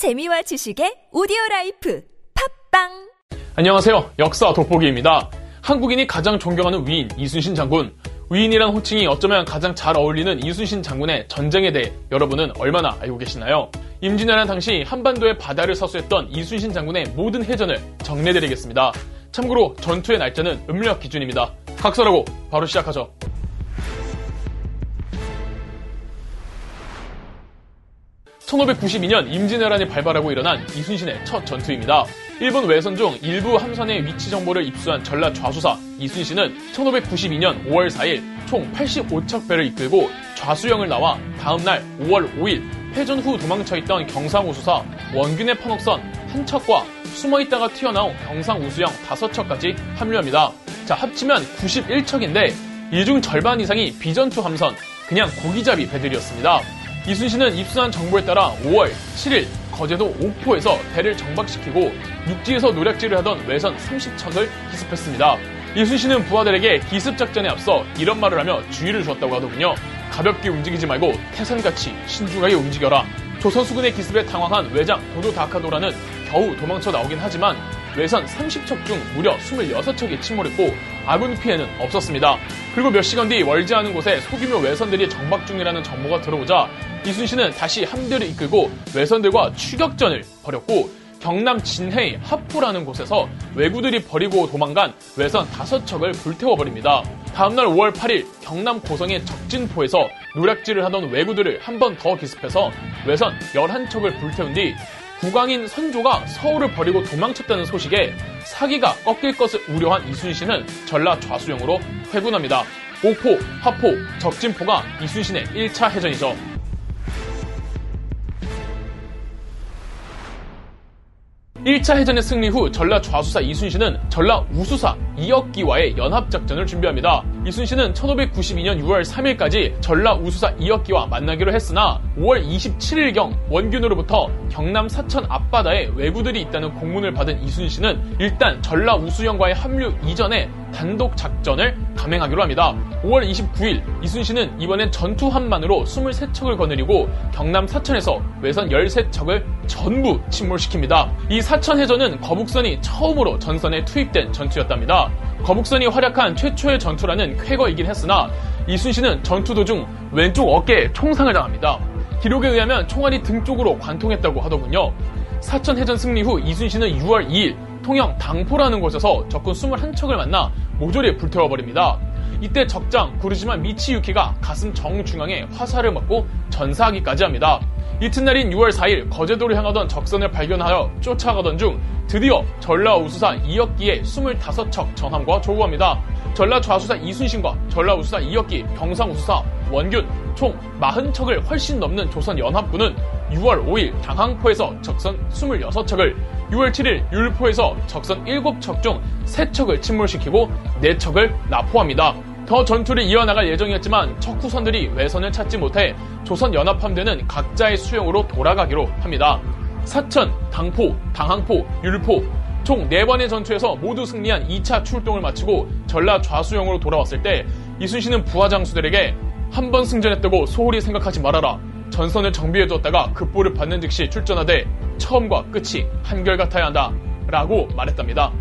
재미와 지식의 오디오 라이프 팟빵 안녕하세요. 역사 돋보기입니다. 한국인이 가장 존경하는 위인 이순신 장군. 위인이란 호칭이 어쩌면 가장 잘 어울리는 이순신 장군의 전쟁에 대해 여러분은 얼마나 알고 계시나요? 임진왜란 당시 한반도의 바다를 사수했던 이순신 장군의 모든 해전을 정리해드리겠습니다. 참고로 전투의 날짜는 음력 기준입니다. 각설하고 바로 시작하죠. 1592년 임진왜란이 발발하고 일어난 이순신의 첫 전투입니다. 일본 외선 중 일부 함선의 위치 정보를 입수한 전라 좌수사 이순신은 1592년 5월 4일 총 85척 배를 이끌고 좌수영을 나와 다음날 5월 5일 패전 후 도망쳐 있던 경상우수사 원균의 판옥선 한 척과 숨어있다가 튀어나온 경상우수영 5척까지 합류합니다. 자, 합치면 91척인데 이 중 절반 이상이 비전투 함선, 그냥 고기잡이 배들이었습니다. 이순신은 입수한 정보에 따라 5월 7일 거제도 옥포에서 배를 정박시키고 육지에서 노략질을 하던 외선 30척을 기습했습니다. 이순신은 부하들에게 기습 작전에 앞서 이런 말을 하며 주의를 주었다고 하더군요. 가볍게 움직이지 말고 태산같이 신중하게 움직여라. 조선 수군의 기습에 당황한 외장 도도 다카도라는 겨우 도망쳐 나오긴 하지만 외선 30척 중 무려 26척이 침몰했고 아군 피해는 없었습니다. 그리고 몇 시간 뒤 않은 곳에 소규모 외선들이 정박 중이라는 정보가 들어오자 이순신은 다시 함대를 이끌고 외선들과 추격전을 벌였고 경남 진해의 하포라는 곳에서 왜구들이 버리고 도망간 외선 5척을 불태워버립니다. 다음날 5월 8일 경남 고성의 적진포에서 노략질을 하던 왜구들을 한 번 더 기습해서 외선 11척을 불태운 뒤 국왕인 선조가 서울을 버리고 도망쳤다는 소식에 사기가 꺾일 것을 우려한 이순신은 전라 좌수영으로 회군합니다. 옥포, 하포, 적진포가 이순신의 1차 해전이죠. 1차 해전의 승리 후 전라 좌수사 이순신은 전라 우수사 이역기와의 연합작전을 준비합니다. 이순신은 1592년 6월 3일까지 전라 우수사 이역기와 만나기로 했으나 5월 27일경 원균으로부터 경남 사천 앞바다에 왜구들이 있다는 공문을 받은 이순신은 일단 전라 우수영과의 합류 이전에 단독 작전을 감행하기로 합니다. 5월 29일 이순신은 이번엔 전투함만으로 23척을 거느리고 경남 사천에서 외선 13척을 전부 침몰시킵니다. 이 사천해전은 거북선이 처음으로 전선에 투입된 전투였답니다. 거북선이 활약한 최초의 전투라는 쾌거이긴 했으나 이순신은 전투 도중 왼쪽 어깨에 총상을 당합니다. 기록에 의하면 총알이 등 쪽으로 관통했다고 하더군요. 사천해전 승리 후 이순신은 6월 2일 통영 당포라는 곳에서 적군 21척을 만나 모조리 불태워버립니다. 이때 적장 구르지마 미치유키가 가슴 정중앙에 화살을 맞고 전사하기까지 합니다. 이튿날인 6월 4일 거제도를 향하던 적선을 발견하여 쫓아가던 중 드디어 전라 우수사 이역기의 25척 전함과 조우합니다. 전라 좌수사 이순신과 전라 우수사 이역기, 병상 우수사 원균 총 40척을 훨씬 넘는 조선 연합군은 6월 5일 당항포에서 적선 26척을 6월 7일 율포에서 적선 7척 중 3척을 침몰시키고 4척을 납포합니다. 더 전투를 이어나갈 예정이었지만 척후선들이 외선을 찾지 못해 조선 연합함대는 각자의 수용으로 돌아가기로 합니다. 사천, 당포, 당항포, 율포 총 4번의 전투에서 모두 승리한 2차 출동을 마치고 전라 좌수영으로 돌아왔을 때 이순신은 부하장수들에게 한 번 승전했다고 소홀히 생각하지 말아라. 전선을 정비해두었다가 급보를 받는 즉시 출전하되 처음과 끝이 한결같아야 한다. 라고 말했답니다.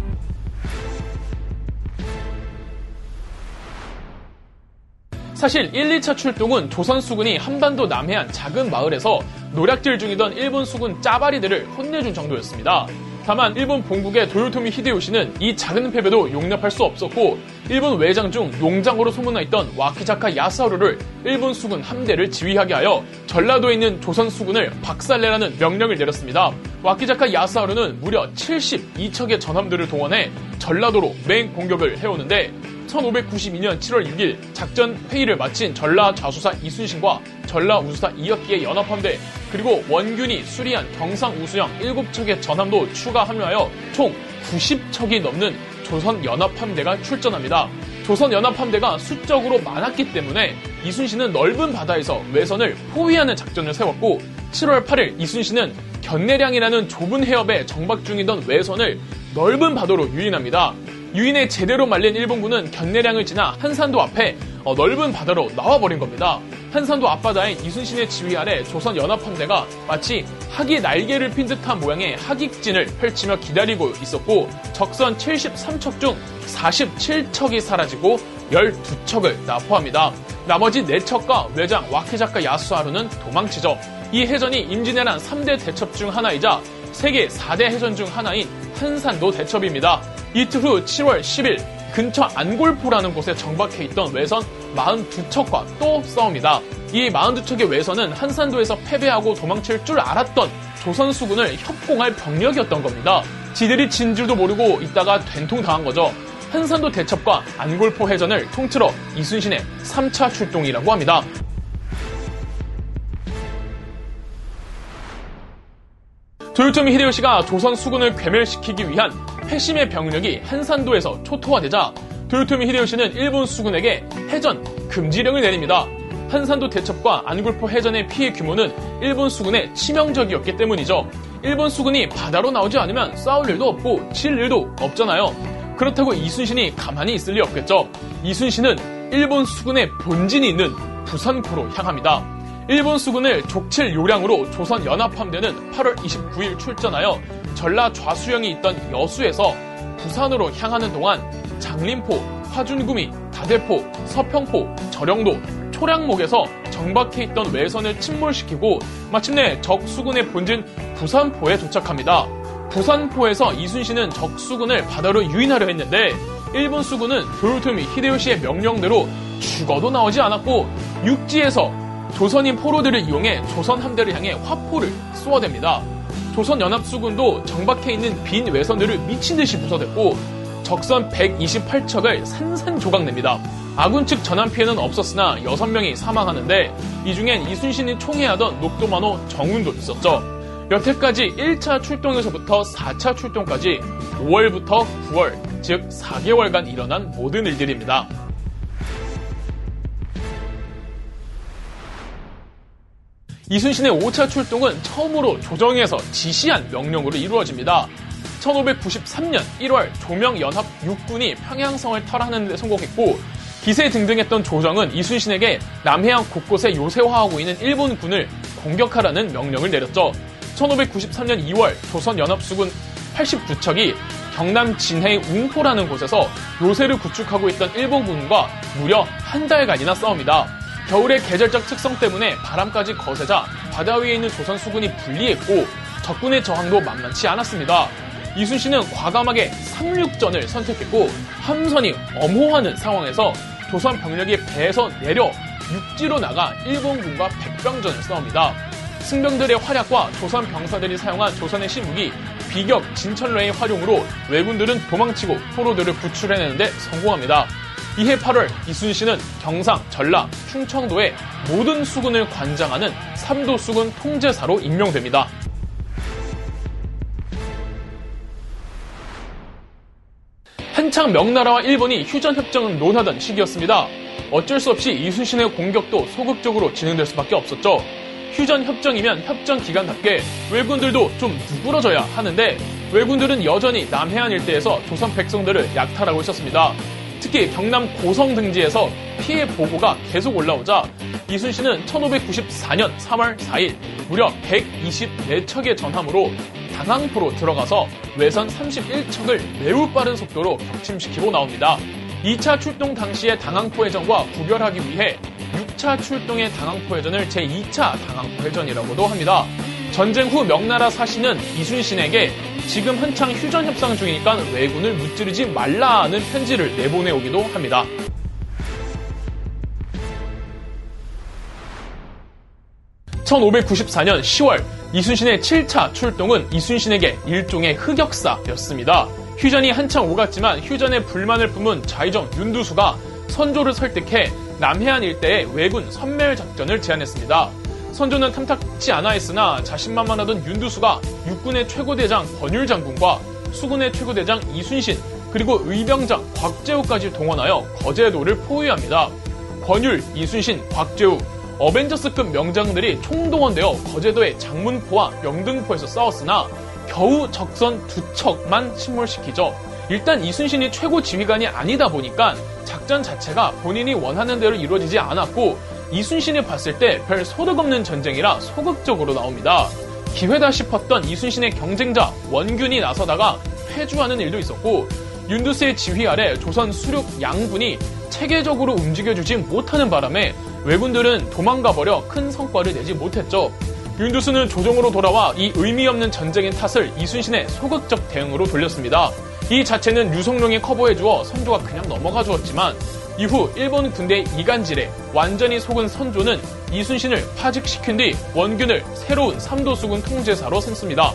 사실 1, 2차 출동은 조선 수군이 한반도 남해안 작은 마을에서 노략질 중이던 일본 수군 짜바리들을 혼내준 정도였습니다. 다만 일본 본국의 도요토미 히데요시는 이 작은 패배도 용납할 수 없었고 일본 외장 중 용장으로 소문나 있던 와키자카 야사오루를 일본 수군 함대를 지휘하게 하여 전라도에 있는 조선 수군을 박살내라는 명령을 내렸습니다. 와키자카 야사오루는 무려 72척의 전함들을 동원해 전라도로 맹 공격을 해오는데 1592년 7월 6일 작전 회의를 마친 전라 좌수사 이순신과 전라 우수사 이역기의 연합함대 그리고 원균이 수리한 경상 우수형 7척의 전함도 추가 합류하여 총 90척이 넘는 조선 연합함대가 출전합니다. 조선 연합함대가 수적으로 많았기 때문에 이순신은 넓은 바다에서 외선을 포위하는 작전을 세웠고 7월 8일 이순신은 견내량이라는 좁은 해협에 정박 중이던 외선을 넓은 바다로 유인합니다. 유인에 제대로 말린 일본군은 견내량을 지나 한산도 앞에 어, 넓은 바다로 나와버린 겁니다. 한산도 앞바다인 이순신의 지휘 아래 조선 연합함대가 마치 학이 날개를 핀 듯한 모양의 학익진을 펼치며 기다리고 있었고 적선 73척 중 47척이 사라지고 12척을 납포합니다. 나머지 4척과 외장 와케작가 야수하루는 도망치죠. 이 해전이 임진왜란 3대 대첩 중 하나이자 세계 4대 해전 중 하나인 한산도 대첩입니다. 이틀 후 7월 10일 근처 안골포라는 곳에 정박해 있던 외선 42척과 또 싸웁니다. 이 42척의 외선은 한산도에서 패배하고 도망칠 줄 알았던 조선 수군을 협공할 병력이었던 겁니다. 지들이 진 줄도 모르고 있다가 된통 당한 거죠. 한산도 대첩과 안골포 해전을 통틀어 이순신의 3차 출동이라고 합니다. 도요토미 히데요시가 조선 수군을 괴멸시키기 위한 회심의 병력이 한산도에서 초토화되자 도요토미 히데요시는 일본 수군에게 해전 금지령을 내립니다. 한산도 대첩과 안굴포 해전의 피해 규모는 일본 수군에 치명적이었기 때문이죠. 일본 수군이 바다로 나오지 않으면 싸울 일도 없고 칠 일도 없잖아요. 그렇다고 이순신이 가만히 있을 리 없겠죠. 이순신은 일본 수군의 본진이 있는 부산포로 향합니다. 일본 수군을 족칠 요량으로 조선 연합함대는 8월 29일 출전하여 전라 좌수영이 있던 여수에서 부산으로 향하는 동안 장림포, 화준구미, 다대포, 서평포, 절영도, 초량목에서 정박해 있던 외선을 침몰시키고 마침내 적 수군의 본진 부산포에 도착합니다. 부산포에서 이순신은 적 수군을 바다로 유인하려 했는데 일본 수군은 도요토미 히데요시의 명령대로 죽어도 나오지 않았고 육지에서 조선인 포로들을 이용해 조선 함대를 향해 화포를 쏘아댑니다. 조선 연합 수군도 정박해 있는 빈 외선들을 미친 듯이 부숴댔고 적선 128척을 산산조각 냅니다. 아군 측 전함 피해는 없었으나 6명이 사망하는데 이 중엔 이순신이 총애하던 녹도만호 정운도 있었죠. 여태까지 1차 출동에서부터 4차 출동까지 5월부터 9월, 즉 4개월간 일어난 모든 일들입니다. 이순신의 5차 출동은 처음으로 조정에서 지시한 명령으로 이루어집니다. 1593년 1월 조명연합 육군이 평양성을 탈환하는 데 성공했고 기세 등등했던 조정은 이순신에게 남해안 곳곳에 요새화하고 있는 일본군을 공격하라는 명령을 내렸죠. 1593년 2월 조선연합수군 89척이 경남 진해 웅포라는 곳에서 요새를 구축하고 있던 일본군과 무려 한 달간이나 싸웁니다. 겨울의 계절적 특성 때문에 바람까지 거세자 바다 위에 있는 조선 수군이 불리했고 적군의 저항도 만만치 않았습니다. 이순신은 과감하게 상륙전을 선택했고 함선이 엄호하는 상황에서 조선 병력이 배에서 내려 육지로 나가 일본군과 백병전을 싸웁니다. 승병들의 활약과 조선 병사들이 사용한 조선의 신무기 비격 진천로의 활용으로 왜군들은 도망치고 포로들을 구출해내는데 성공합니다. 이해 8월 이순신은 경상, 전라, 충청도의 모든 수군을 관장하는 삼도 수군 통제사로 임명됩니다. 한창 명나라와 일본이 휴전 협정을 논하던 시기였습니다. 어쩔 수 없이 이순신의 공격도 소극적으로 진행될 수밖에 없었죠. 휴전 협정이면 협정 기간답게 왜군들도 좀 누그러져야 하는데 왜군들은 여전히 남해안 일대에서 조선 백성들을 약탈하고 있었습니다. 특히 경남 고성 등지에서 피해 보고가 계속 올라오자 이순신은 1594년 3월 4일 무려 124척의 전함으로 당항포로 들어가서 외선 31척을 매우 빠른 속도로 격침시키고 나옵니다. 2차 출동 당시의 당항포 해전과 구별하기 위해 6차 출동의 당항포 해전을 제2차 당항포 해전이라고도 합니다. 전쟁 후 명나라 사신은 이순신에게 지금 한창 휴전 협상 중이니까 왜군을 무찌르지 말라는 편지를 내보내 오기도 합니다. (1594년 10월) 이순신의 7차 출동은 이순신에게 일종의 흑역사였습니다. 휴전이 한창 오갔지만 휴전에 불만을 품은 좌의정 윤두수가 선조를 설득해 남해안 일대의 왜군 선멸 작전을 제안했습니다. 선조는 탐탁지 않아 했으나 자신만만하던 윤두수가 육군의 최고대장 권율 장군과 수군의 최고대장 이순신 그리고 의병장 곽재우까지 동원하여 거제도를 포위합니다. 권율, 이순신, 곽재우 어벤져스급 명장들이 총동원되어 거제도의 장문포와 영등포에서 싸웠으나 겨우 적선 두 척만 침몰시키죠. 일단 이순신이 최고 지휘관이 아니다 보니까 작전 자체가 본인이 원하는 대로 이루어지지 않았고 이순신이 봤을 때 별 소득 없는 전쟁이라 소극적으로 나옵니다. 기회다 싶었던 이순신의 경쟁자 원균이 나서다가 패주하는 일도 있었고 윤두스의 지휘 아래 조선 수륙 양군이 체계적으로 움직여주지 못하는 바람에 왜군들은 도망가 버려 큰 성과를 내지 못했죠. 윤두스는 조정으로 돌아와 이 의미 없는 전쟁의 탓을 이순신의 소극적 대응으로 돌렸습니다. 이 자체는 유성룡이 커버해 주어 선조가 그냥 넘어가 주었지만 이후 일본 군대 이간질에 완전히 속은 선조는 이순신을 파직시킨 뒤 원균을 새로운 삼도수군 통제사로 삼습니다.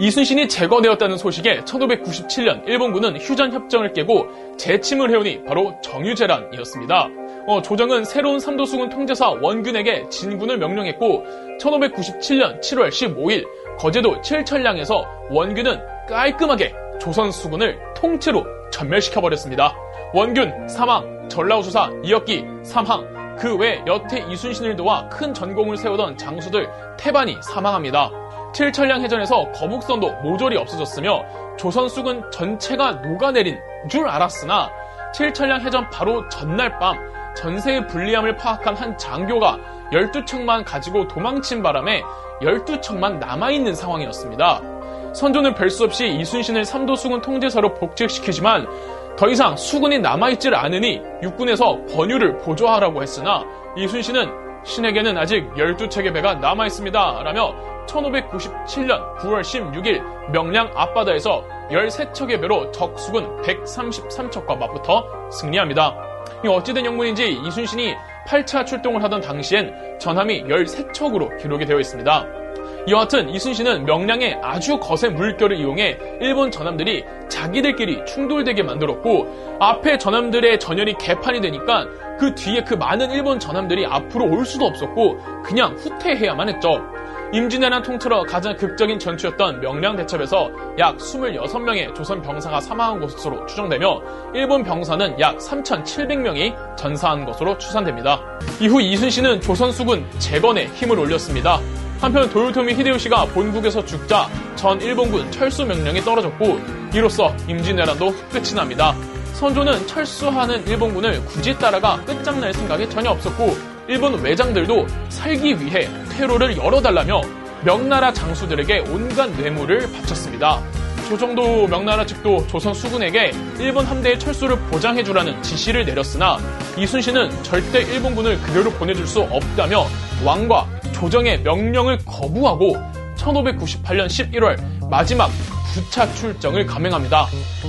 이순신이 제거되었다는 소식에 1597년 일본군은 휴전 협정을 깨고 재침을 해오니 바로 정유재란이었습니다. 어, 조정은 새로운 삼도수군 통제사 원균에게 진군을 명령했고 1597년 7월 15일 거제도 칠천량에서 원균은 깔끔하게 조선 수군을 통째로 전멸시켜버렸습니다. 원균 사망, 전라우수사 이혁기 사망, 그외 여태 이순신을 도와 큰 전공을 세우던 장수들 태반이 사망합니다. 칠천량 해전에서 거북선도 모조리 없어졌으며 조선 수군 전체가 녹아내린 줄 알았으나 칠천량 해전 바로 전날 밤 전세의 불리함을 파악한 한 장교가 12척만 가지고 도망친 바람에 12척만 남아있는 상황이었습니다. 선조는 별수 없이 이순신을 삼도수군 통제사로 복직시키지만 더 이상 수군이 남아있질 않으니 육군에서 권유를 보조하라고 했으나 이순신은 신에게는 아직 12척의 배가 남아있습니다. 라며 1597년 9월 16일 명량 앞바다에서 13척의 배로 적수군 133척과 맞붙어 승리합니다. 어찌된 영문인지 이순신이 8차 출동을 하던 당시엔 전함이 13척으로 기록이 되어 있습니다. 여하튼 이순신은 명량의 아주 거센 물결을 이용해 일본 전함들이 자기들끼리 충돌되게 만들었고 앞에 전함들의 전열이 개판이 되니까 그 뒤에 그 많은 일본 전함들이 앞으로 올 수도 없었고 그냥 후퇴해야만 했죠. 임진왜란 통틀어 가장 극적인 전투였던 명량 대첩에서 약 26명의 조선 병사가 사망한 것으로 추정되며 일본 병사는 약 3,700명이 전사한 것으로 추산됩니다. 이후 이순신은 조선 수군 재건에 힘을 올렸습니다. 한편 도요토미 히데요시가 본국에서 죽자 전 일본군 철수 명령이 떨어졌고 이로써 임진왜란도 끝이 납니다. 선조는 철수하는 일본군을 굳이 따라가 끝장낼 생각이 전혀 없었고 일본 외장들도 살기 위해 퇴로를 열어달라며 명나라 장수들에게 온갖 뇌물을 바쳤습니다. 조정도 명나라 측도 조선 수군에게 일본 함대의 철수를 보장해주라는 지시를 내렸으나 이순신은 절대 일본군을 그대로 보내줄 수 없다며 왕과 조정의 명령을 거부하고 1598년 11월 마지막 9차 출정을 감행합니다.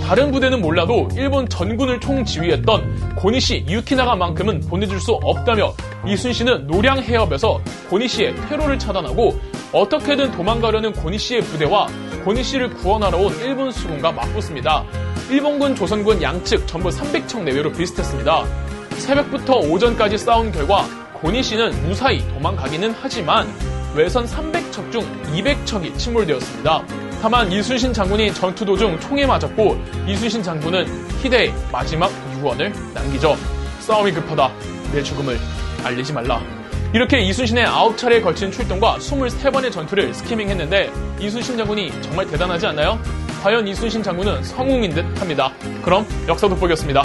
다른 부대는 몰라도 일본 전군을 총지휘했던 고니시 유키나가만큼은 보내줄 수 없다며 이순신은 노량 해협에서 고니시의 퇴로를 차단하고 어떻게든 도망가려는 고니시의 부대와 고니시를 구원하러 온 일본 수군과 맞붙습니다. 일본군, 조선군 양측 전부 300척 내외로 비슷했습니다. 새벽부터 오전까지 싸운 결과 고니시는 무사히 도망가기는 하지만 외선 300척 중 200척이 침몰되었습니다. 다만 이순신 장군이 전투 도중 총에 맞았고 이순신 장군은 희대의 마지막 유언을 남기죠. 싸움이 급하다. 내 죽음을 알리지 말라. 이렇게 이순신의 9차례에 걸친 출동과 23번의 전투를 스키밍했는데 이순신 장군이 정말 대단하지 않나요? 과연 이순신 장군은 성웅인 듯 합니다. 그럼 역사 돋보기였습니다.